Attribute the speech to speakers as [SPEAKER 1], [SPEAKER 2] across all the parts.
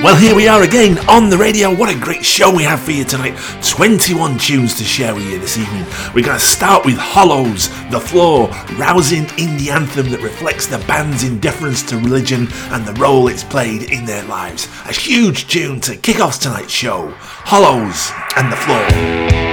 [SPEAKER 1] Well, here we are again on the radio. What a great show we have for you tonight. 21 tunes to share with you this evening. We're going to start with Hollows, The Floor, rousing indie anthem that reflects the band's indifference to religion and the role it's played in their lives. A huge tune to kick off tonight's show. Hollows and The Floor.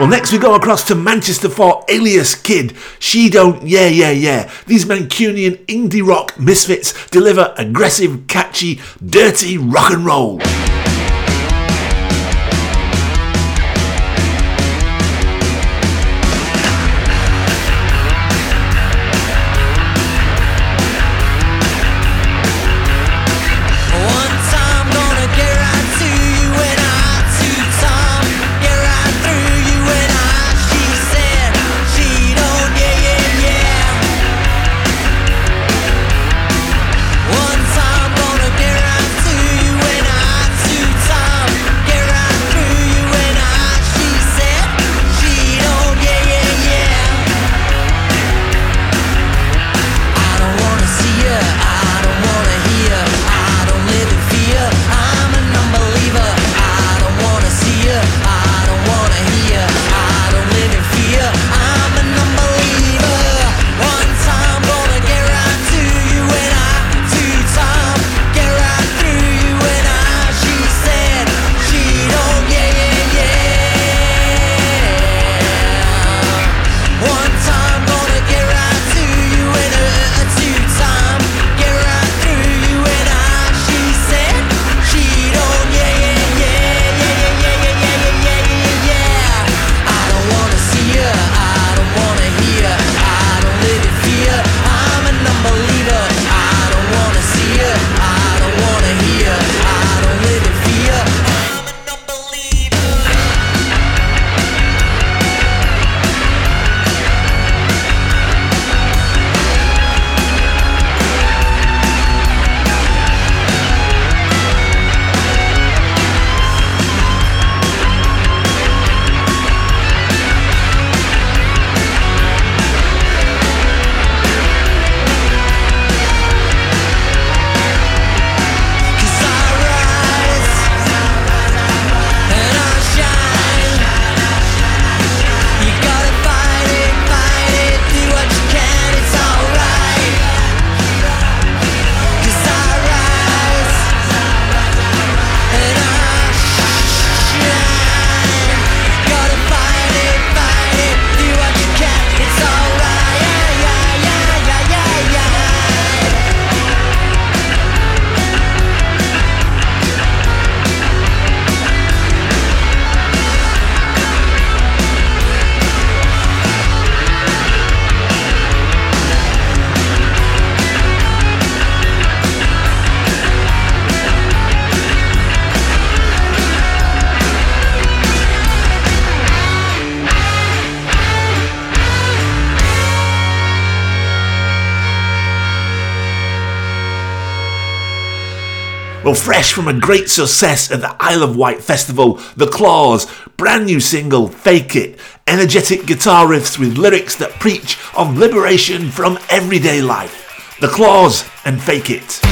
[SPEAKER 1] Well, next we go across to Manchester for Alias Kid. She don't, yeah, yeah, yeah. These Mancunian indie rock misfits deliver aggressive, catchy, dirty rock and roll.
[SPEAKER 2] Fresh from a great success at the Isle of Wight Festival, The Clause, brand new single, Fake It, energetic guitar riffs with lyrics that preach of liberation from everyday life. The Clause and Fake It.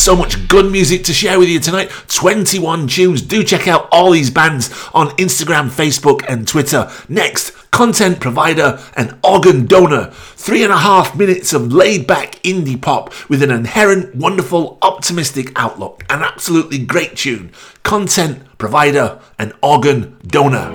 [SPEAKER 2] So much good music to share with you tonight. 21 tunes. Do check out all these bands on Instagram, Facebook, and Twitter. Next, content provider and organ donor. Three and a half minutes of laid back indie pop with an inherent, wonderful, optimistic outlook. An absolutely great tune. Content provider and organ donor.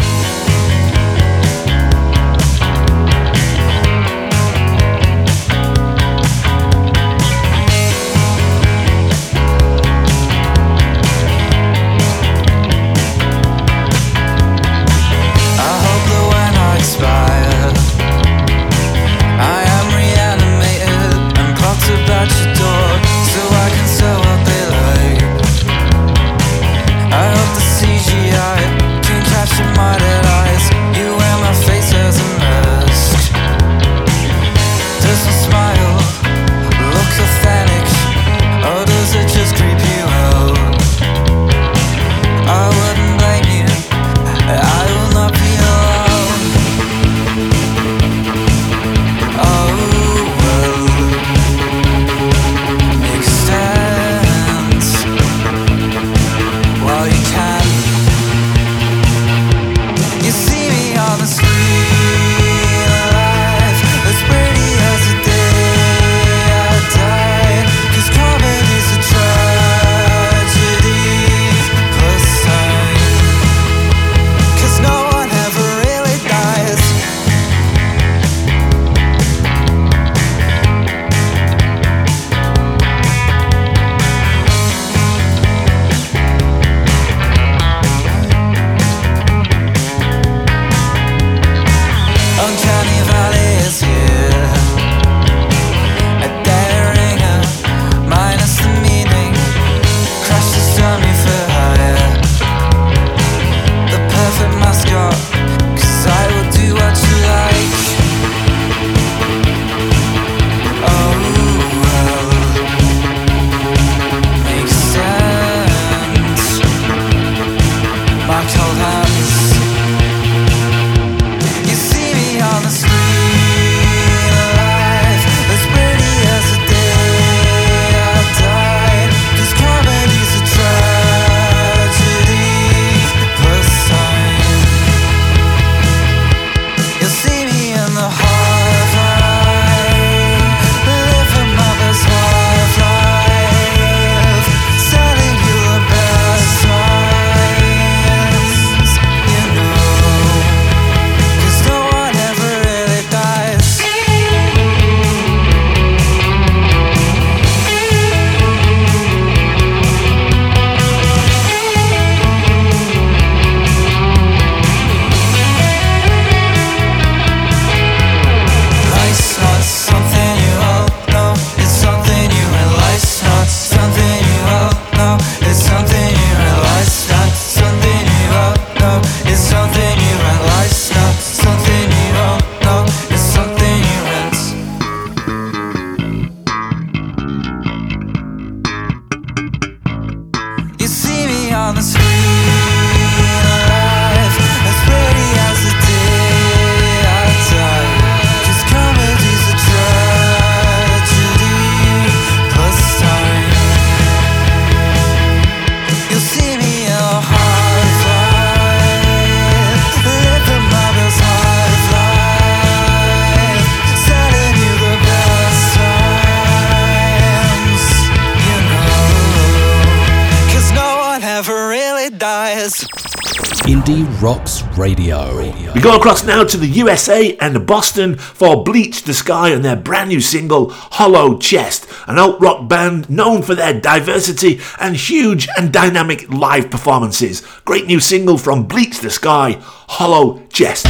[SPEAKER 3] Radio.
[SPEAKER 4] We go across now to the USA and Boston for Bleach the Sky and their brand new single Hollow Chest, an alt rock band known for their diversity and huge and dynamic live performances. Great new single from Bleach the Sky, Hollow Chest.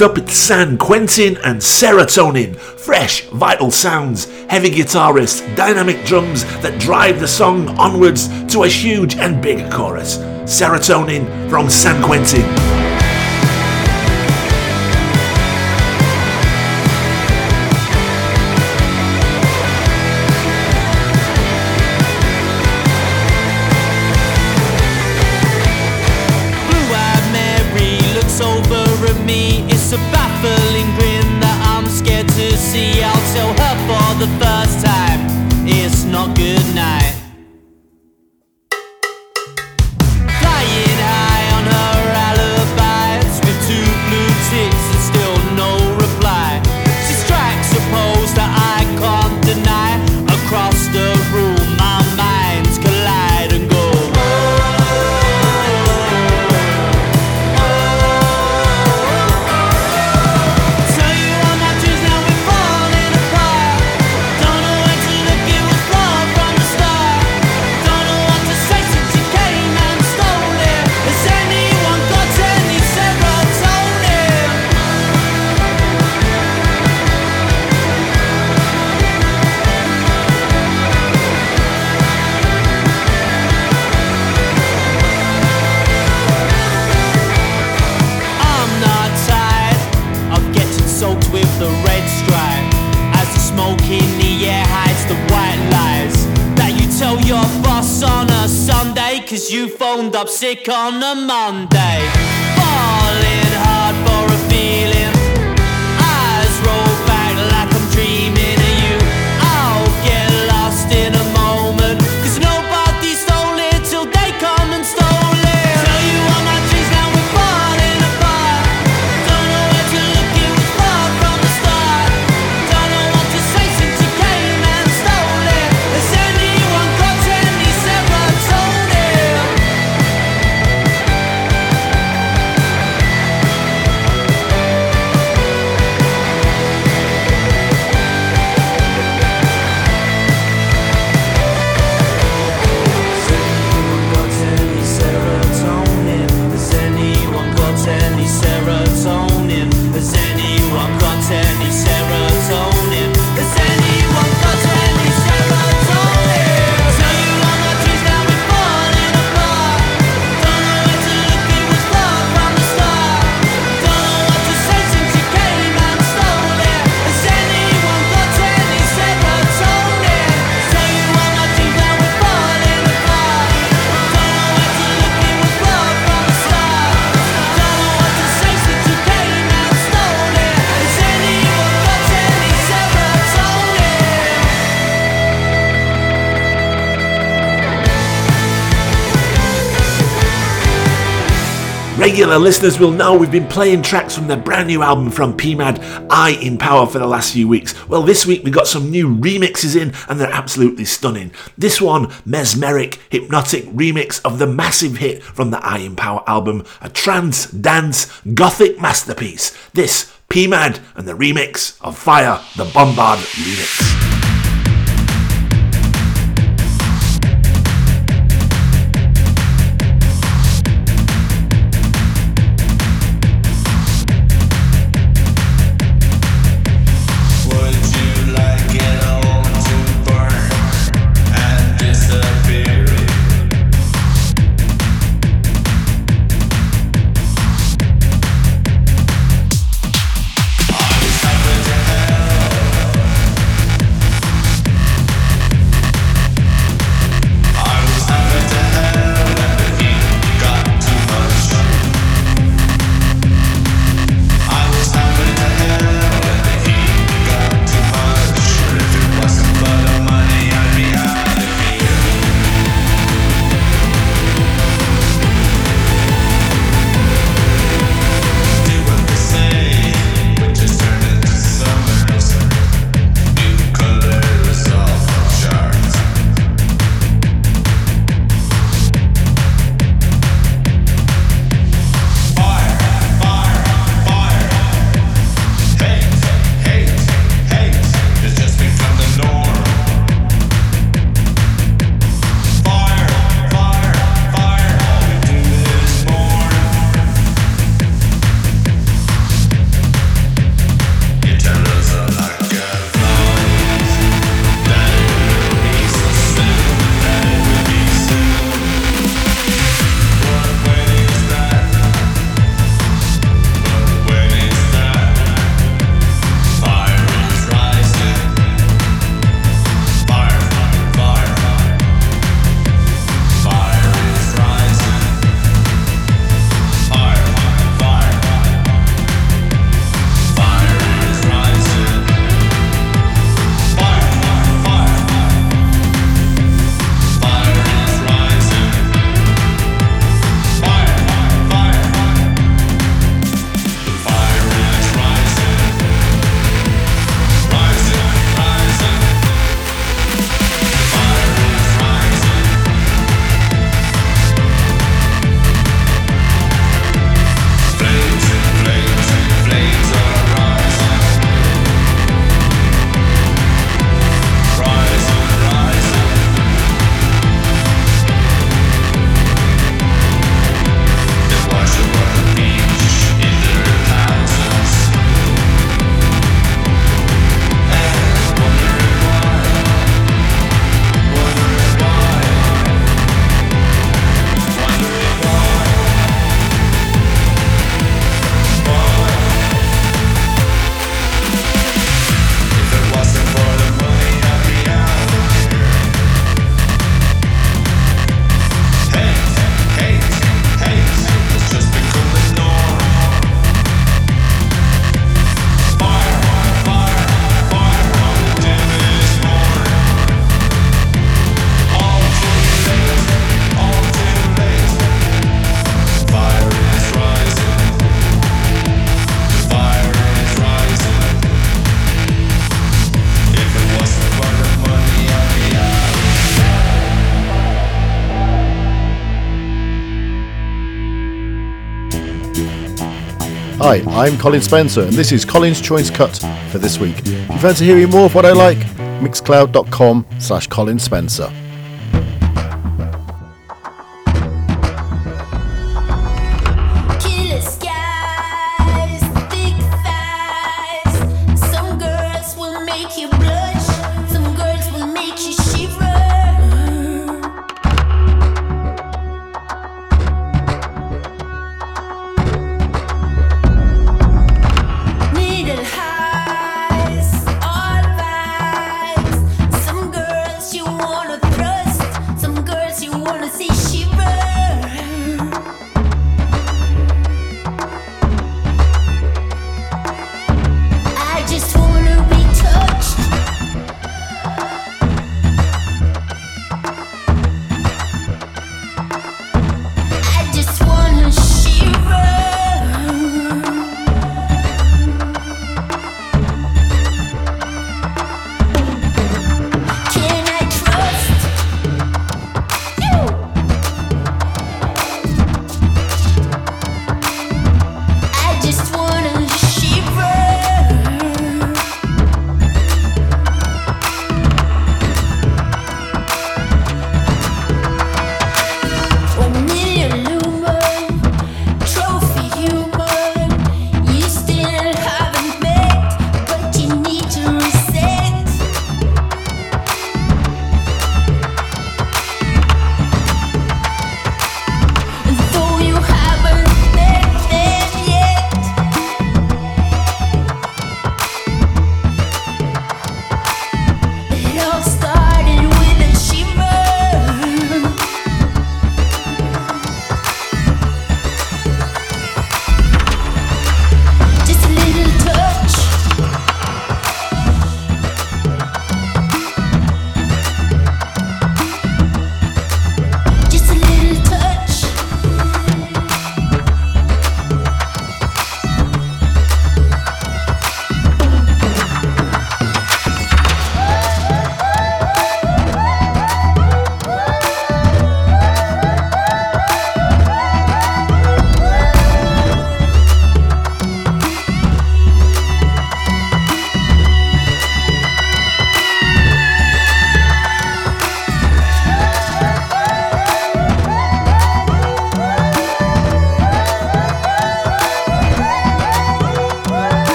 [SPEAKER 4] Next up, it's San Quentin and Serotonin. Fresh, vital sounds, heavy guitarists, dynamic drums that drive the song onwards to a huge and big chorus. Serotonin from San Quentin.
[SPEAKER 5] on
[SPEAKER 6] a Monday.
[SPEAKER 7] our listeners will know we've been playing tracks from their brand new album from PMAD, I in Power, for the last few weeks. Well, this week we got some new remixes in, and they're absolutely stunning. This one, mesmeric, hypnotic remix of the massive hit from the I in Power album, a trance, dance, gothic masterpiece. This, PMAD, and the remix of Fire, the Bombard remix.
[SPEAKER 8] I'm Colin Spencer, and this is Colin's Choice Cut for this week. If you fancy hearing more of what I like, mixcloud.com slash Colin Spencer.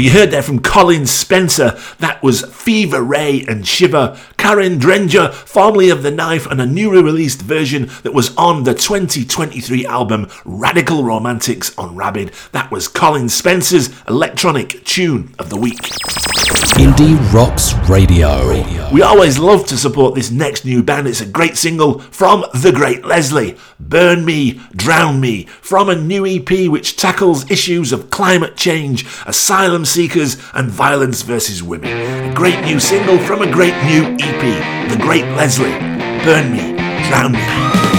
[SPEAKER 9] You
[SPEAKER 7] heard there from Colin Spencer. That was Fever Ray and Shiver. Karin Dreijer, formerly of The Knife, and a newly released version that was on the 2023 album Radical Romantics on Rabid. That was Colin Spencer's electronic tune of the week.
[SPEAKER 3] Indie Rocks Radio.
[SPEAKER 7] We always love to support this next new band. It's a great single from the great Leslie. Burn Me, Drown Me, from a new EP which tackles issues of climate change, asylum seekers, and violence versus women. A great new single from a great new EP. The great Leslie. Burn Me, Drown Me.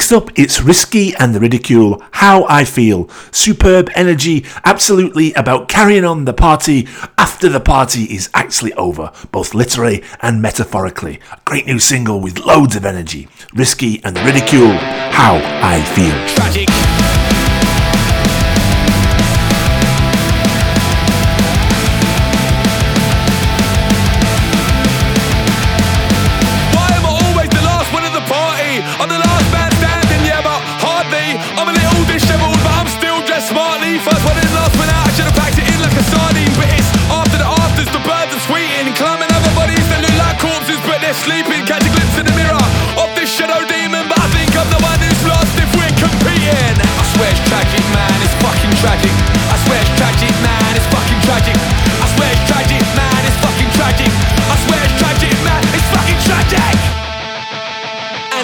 [SPEAKER 7] Next up, it's Riskee and the Ridicule, How I Feel. Superb energy, absolutely about carrying on the party after the party is actually over, both literally and metaphorically. A great new single with loads of energy. Riskee and the Ridicule, How I Feel.
[SPEAKER 10] Tragic.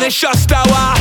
[SPEAKER 10] najszastała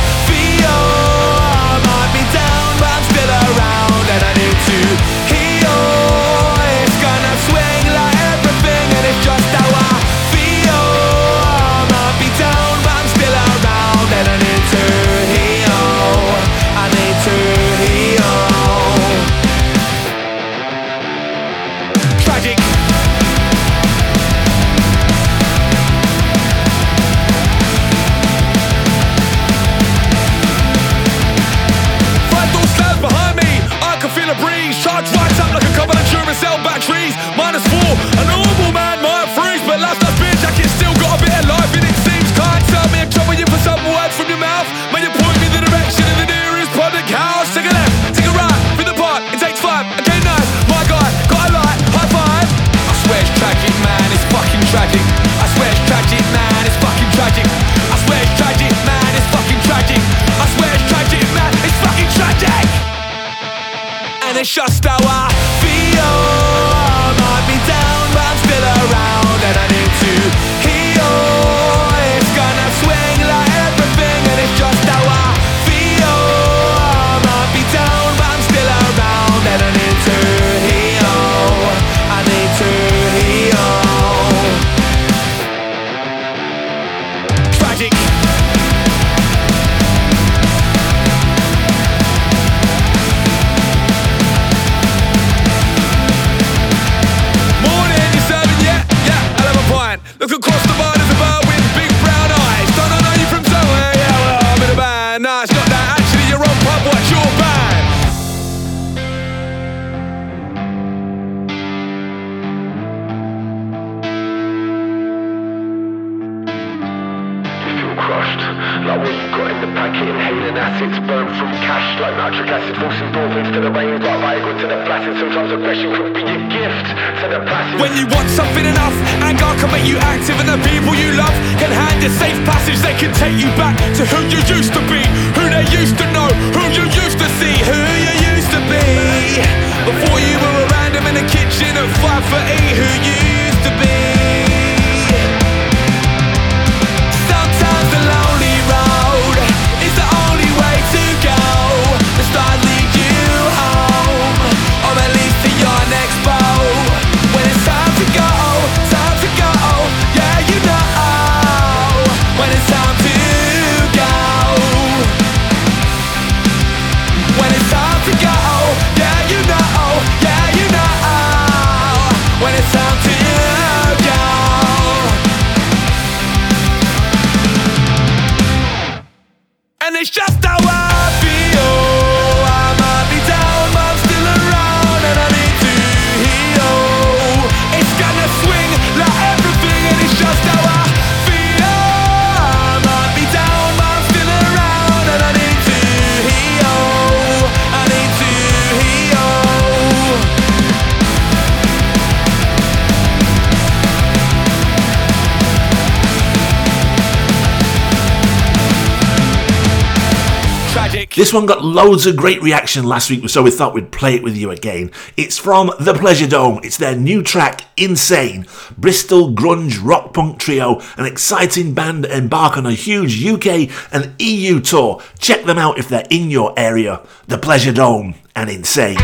[SPEAKER 10] This one got
[SPEAKER 7] loads of great reaction last week, so we thought we'd play it with you again. It's from The Pleasure Dome. It's their new track, Insane. Bristol grunge rock punk trio, an exciting band embark on a huge UK and EU tour. Check them out if they're in your area. The Pleasure Dome and Insane.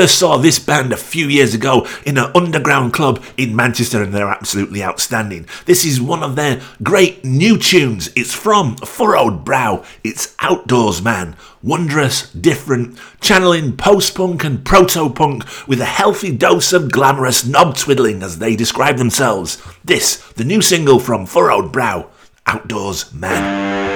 [SPEAKER 11] first saw this band a few years ago in an underground club in Manchester, and they're absolutely outstanding. This is one of their great new tunes. It's from Furrowed Brow, it's Outdoors Man. Wondrous, different, channeling post punk and proto punk with a healthy dose of glamorous knob twiddling as they describe themselves. This, the new single from Furrowed Brow, Outdoors Man.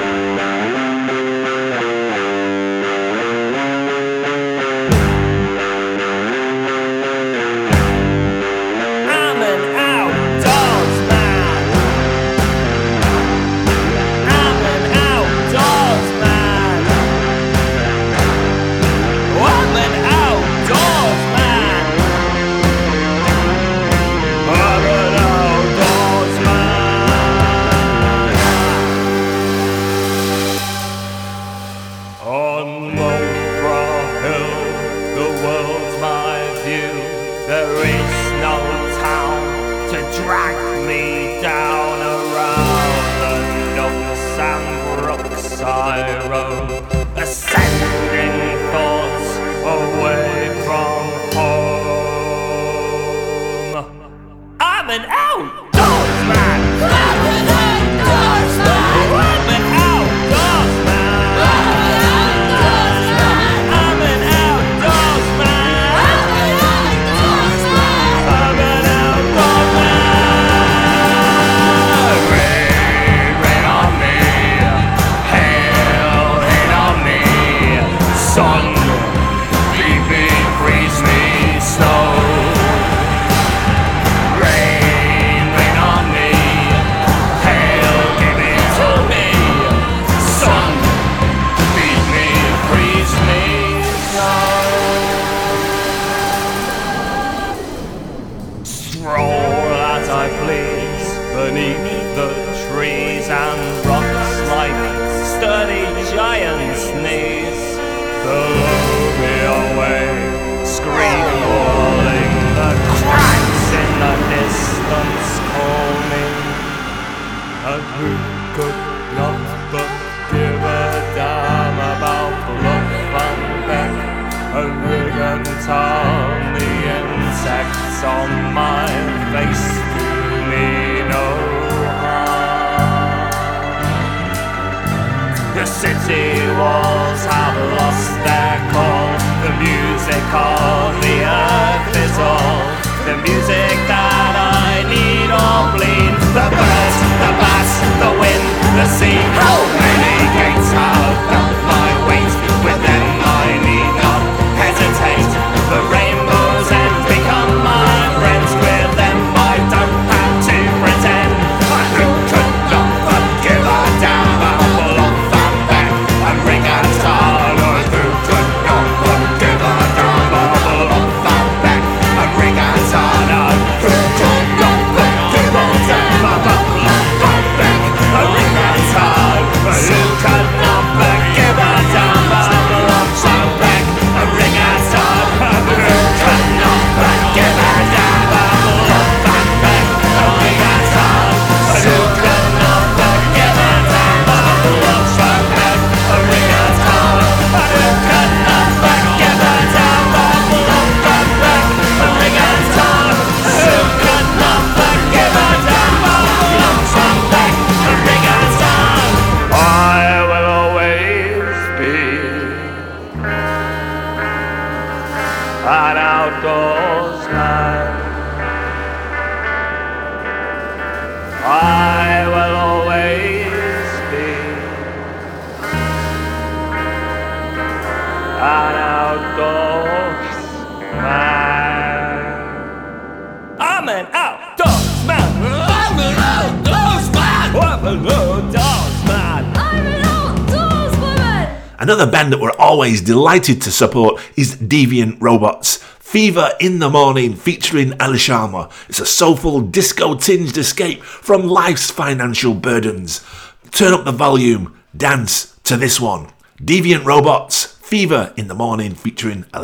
[SPEAKER 11] Another band that we're always delighted to support is Deviant Robots. Fever in the Morning featuring Elishama. It's a soulful, disco tinged escape from life's financial burdens. Turn up the volume, dance to this one. Deviant Robots, Fever in the Morning featuring
[SPEAKER 3] El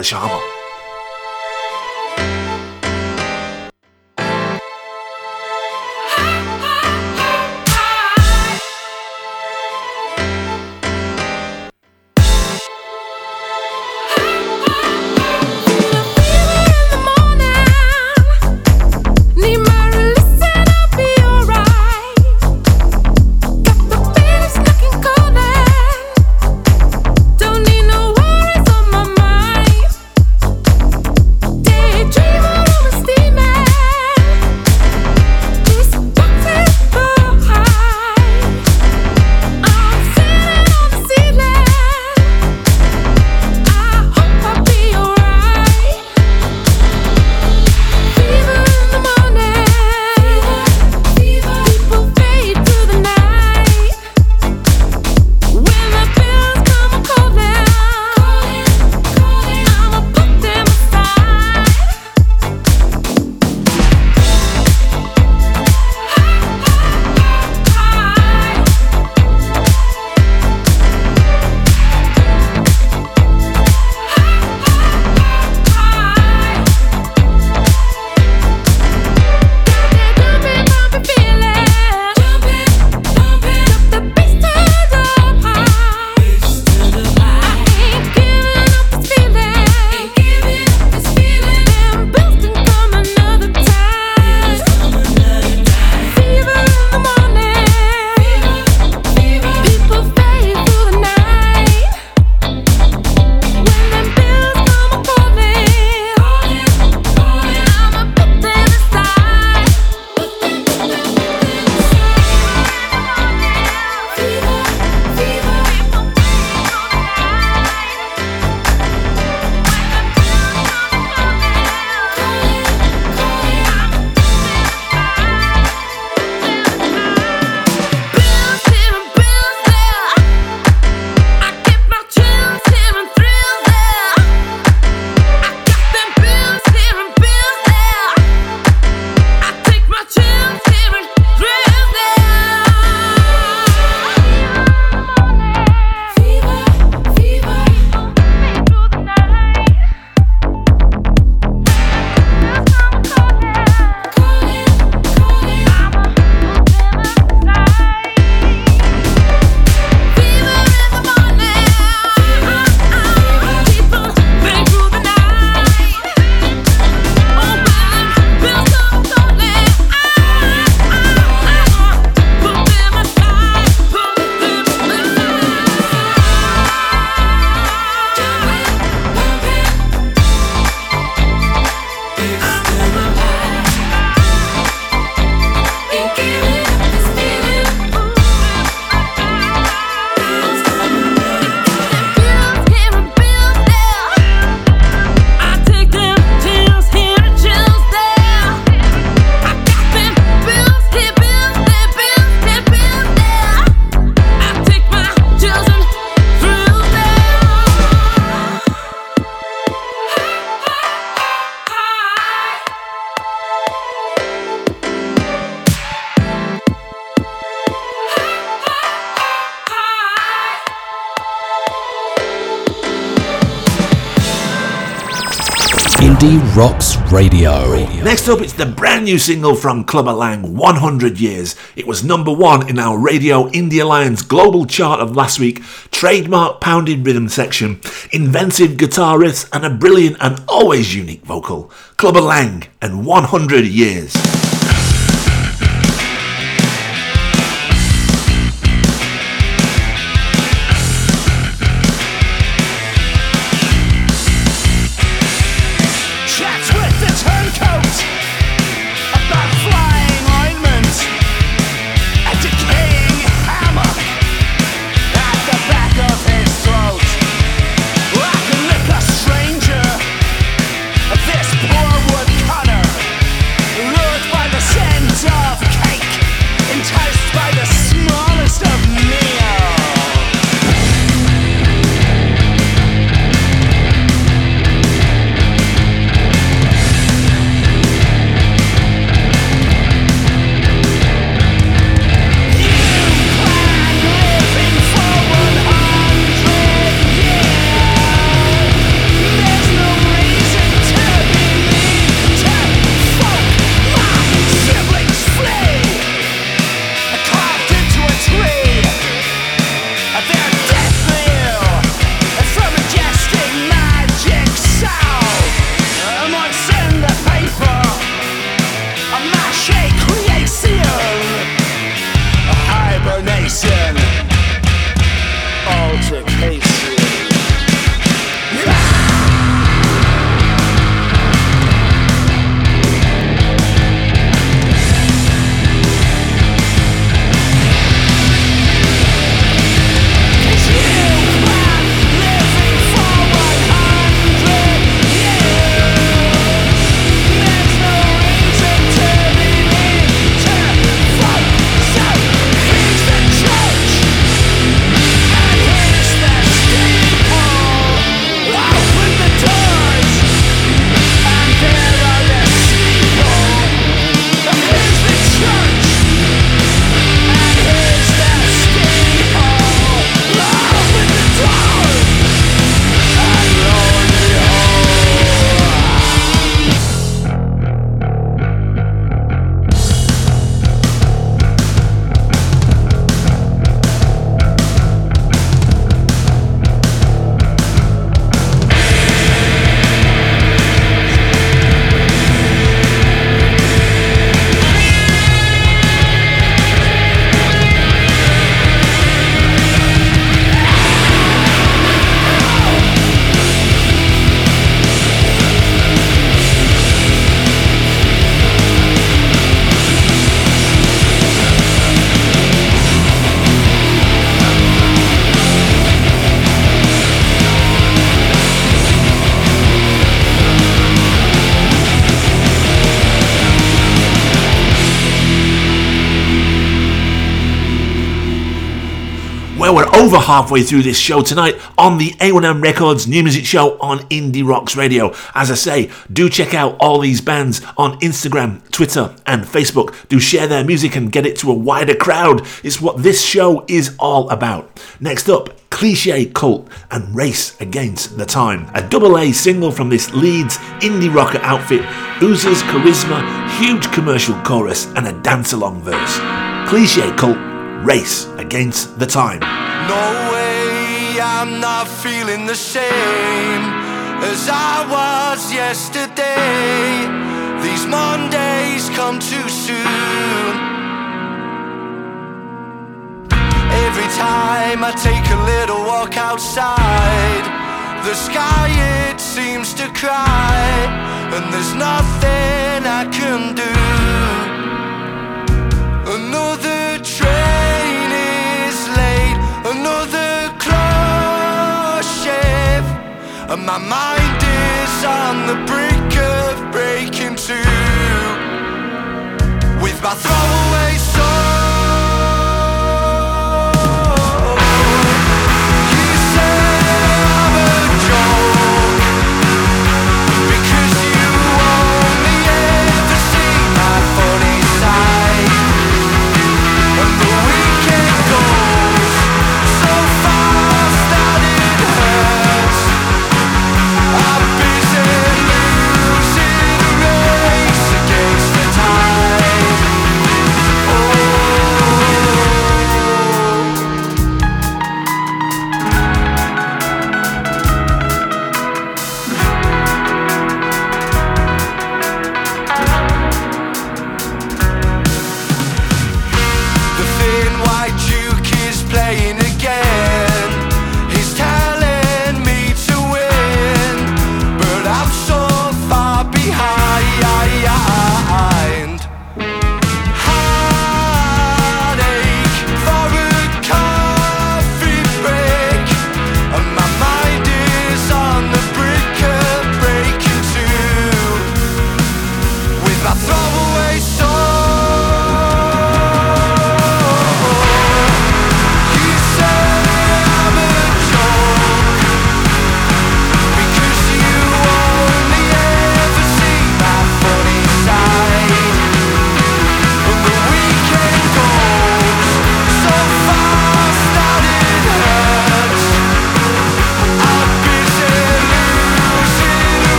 [SPEAKER 3] Rocks Radio.
[SPEAKER 2] Next up, it's the brand new single from Klubber Lang, 100 Years. It was number one in our Radio Indie Alliance global chart of last week. Trademark pounding rhythm section, inventive guitar riffs, and a brilliant and always unique vocal. Klubber Lang and 100 Years. Halfway through this show tonight on the A1M Records New Music Show on Indie Rocks Radio. As I say, do check out all these bands on Instagram, Twitter, and Facebook. Do share their music and get it to a wider crowd. It's what this show is all about. Next up, Cliche Cult and Race Against the Time. A double A single from this Leeds indie rocker outfit oozes charisma, huge commercial chorus, and a dance along verse. Cliche Cult, Race Against the Time.
[SPEAKER 4] No way, I'm not feeling the same as I was yesterday. These Mondays come too soon. Every time I take a little walk outside, the sky it seems to cry, and there's nothing I can do. And my mind is on the brink of breaking too. With my throwaway soul.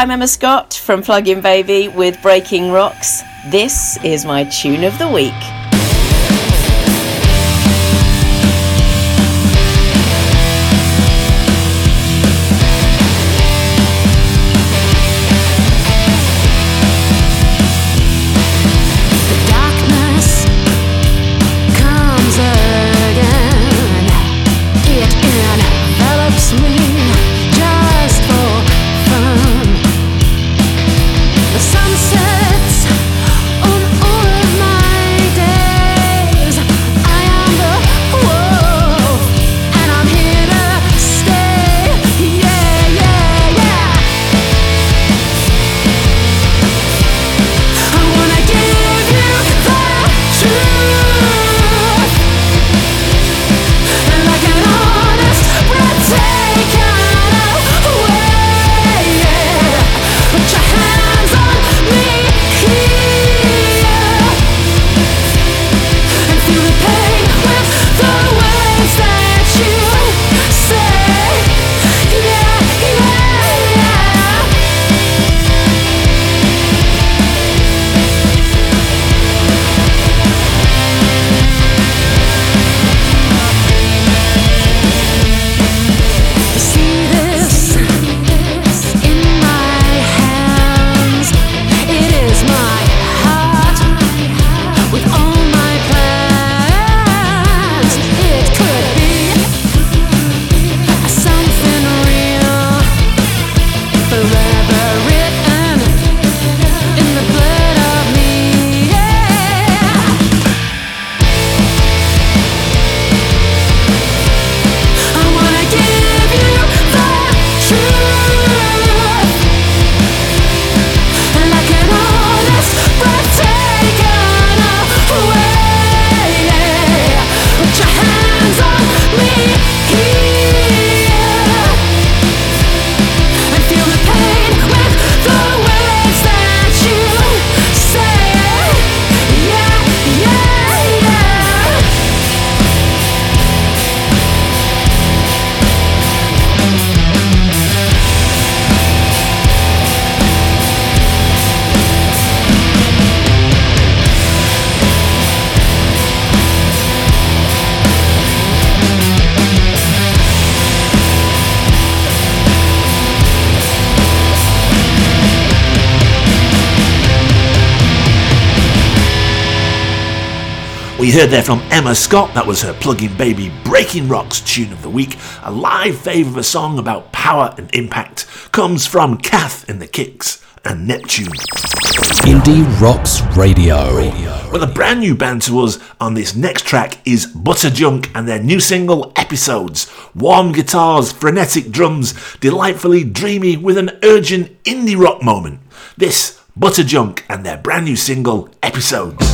[SPEAKER 4] I'm
[SPEAKER 12] Emma Scott from Plug-in Baby with Breaking Rocks. This is my tune of the week.
[SPEAKER 7] We heard there from Emma Scott, that was her plug-in baby Breaking Rocks tune of the week. A live fave of a song about power and impact comes from Kath and the Kicks and Neptune.
[SPEAKER 3] Indie Rocks Radio.
[SPEAKER 7] Well, a brand new band to us on this next track is ButterJunk and their new single Episodes. Warm guitars, frenetic drums, delightfully dreamy with an urgent indie rock moment. This ButterJunk and their brand new single Episodes.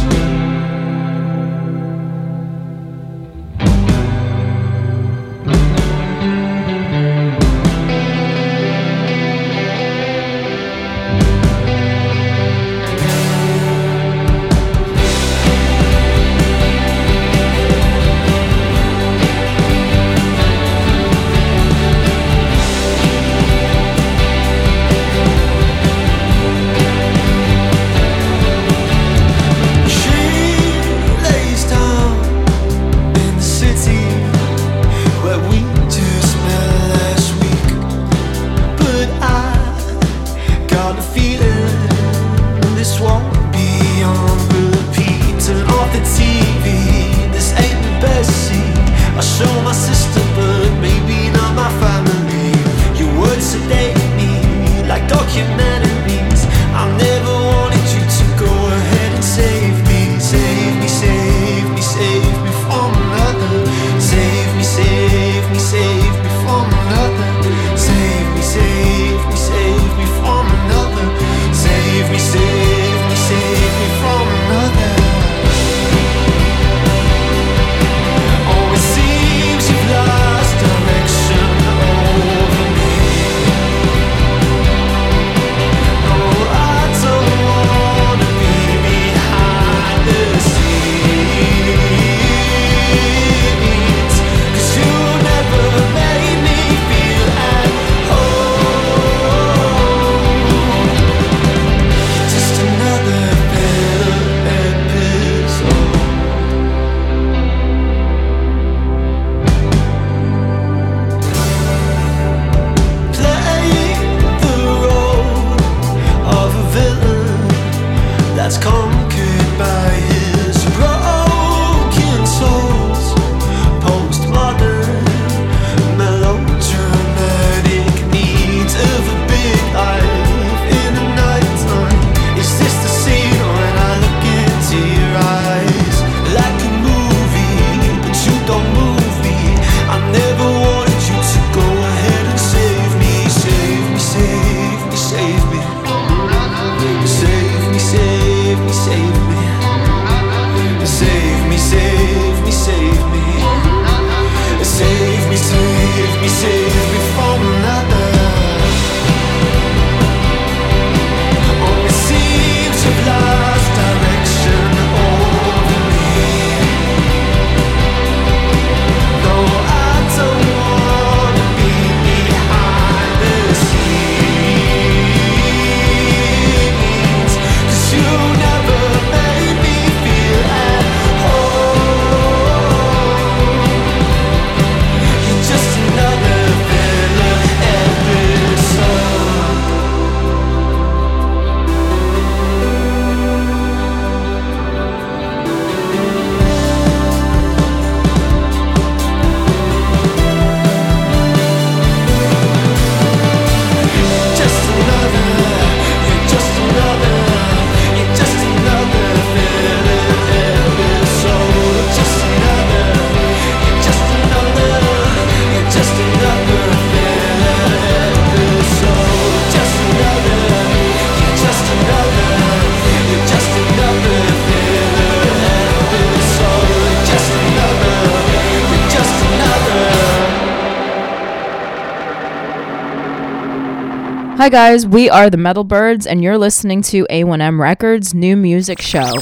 [SPEAKER 13] Hi, guys, we are the Metal Byrds, and you're listening to A1M Records' new music show.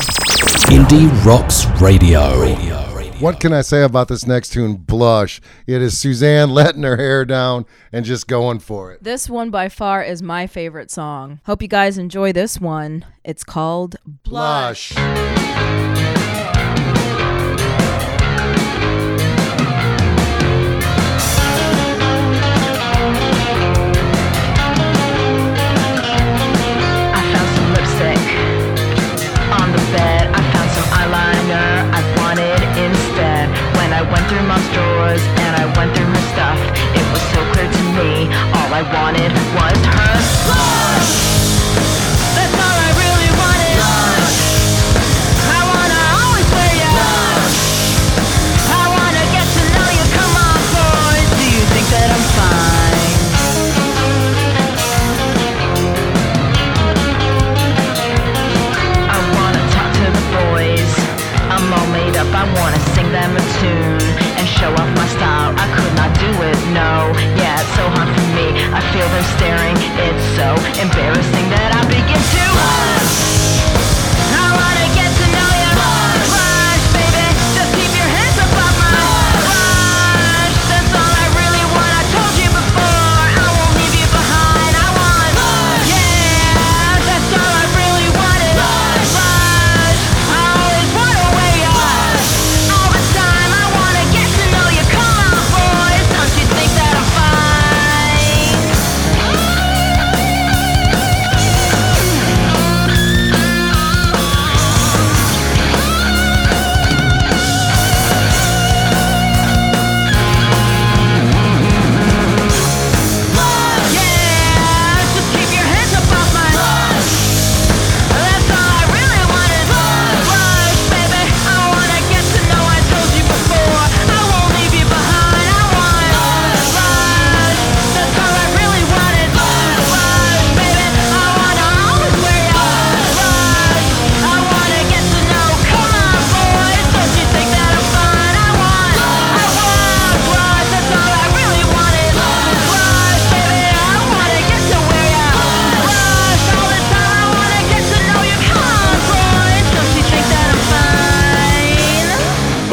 [SPEAKER 3] Indie Rocks Radio.
[SPEAKER 8] What can I say about this next tune, Blush? It is Suzanne letting her hair down and just going for it.
[SPEAKER 13] This one by far is my favorite song. Hope you guys enjoy this one. It's called
[SPEAKER 8] Blush.
[SPEAKER 14] I mom's drawers and I went through her stuff, it was so clear to me. All I wanted was her blush. Show off my style. I could not do it, no. Yeah, it's so hard for me. I feel them staring. It's so embarrassing that I begin to blush.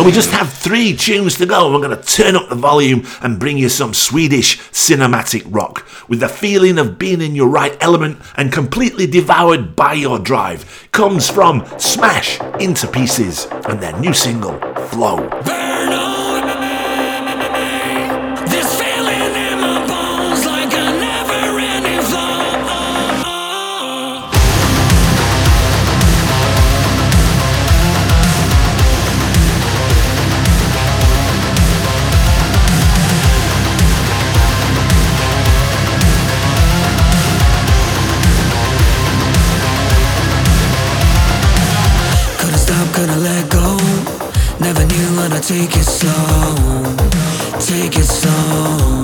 [SPEAKER 7] But we just have three tunes to go. We're going to turn up the volume and bring you some Swedish cinematic rock with the feeling of being in your right element and completely devoured by your drive. Comes from Smash Into Pieces and their new single, Flow.
[SPEAKER 15] Take it slow. Take it slow.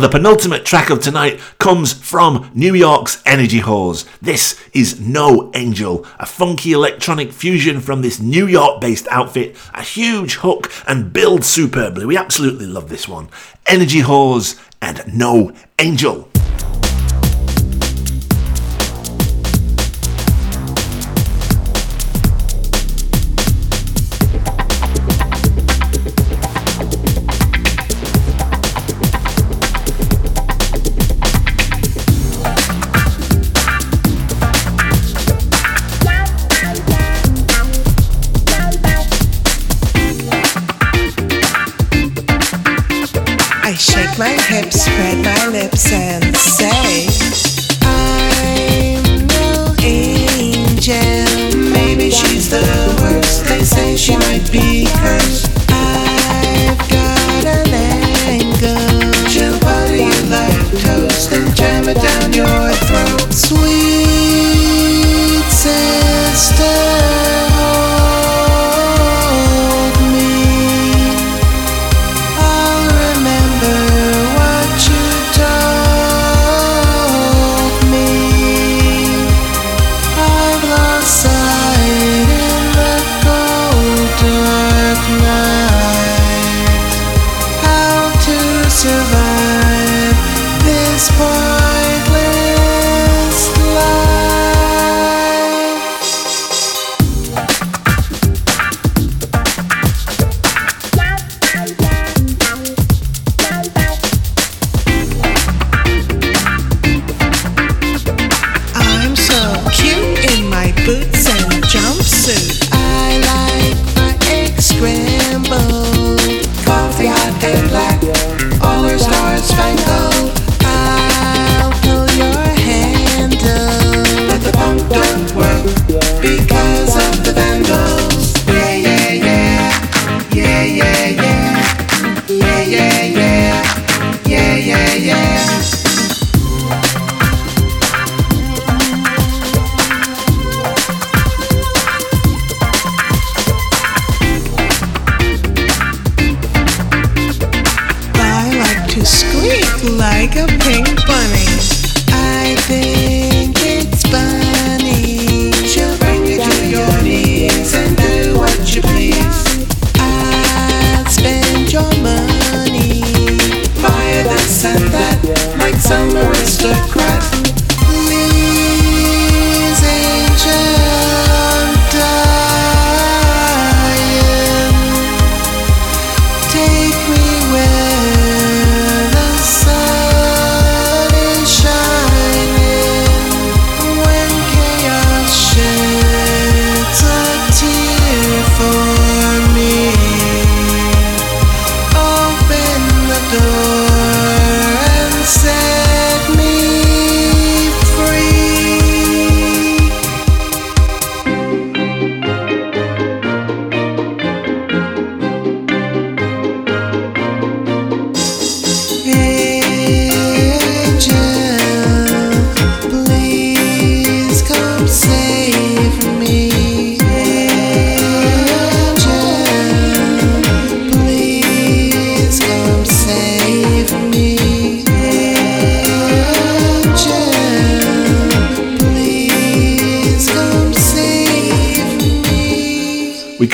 [SPEAKER 15] The
[SPEAKER 7] penultimate track of tonight comes from New York's Energy Whores. This is No Angel, a funky electronic fusion from this New York based outfit, a huge hook and build superbly. We absolutely love this one. Energy Whores and No Angel.
[SPEAKER 16] My hips, spread my lips, and say, I'm no angel. Maybe she's the worst. They say she might be cursed. I've got an angle. She'll butter you like toast and jam it down your throat. Sweet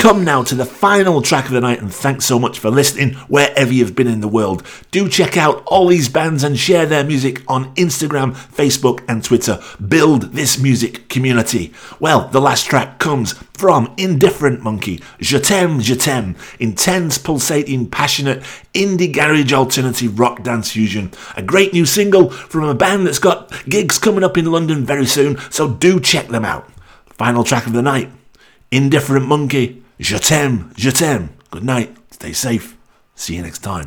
[SPEAKER 7] come now to the final track of the night, and thanks so much for listening wherever you've been in the world. Do check out all these bands and share their music on Instagram, Facebook, and Twitter. Build this music community. Well, the last track comes from Indifferent Monkey, Je t'aime, je t'aime, intense, pulsating, passionate, indie garage alternative rock dance fusion. A great new single from a band that's got gigs coming up in London very soon, so do check them out. Final track of the night. Indifferent Monkey, Je t'aime, je t'aime. Good night, stay safe. See you next time.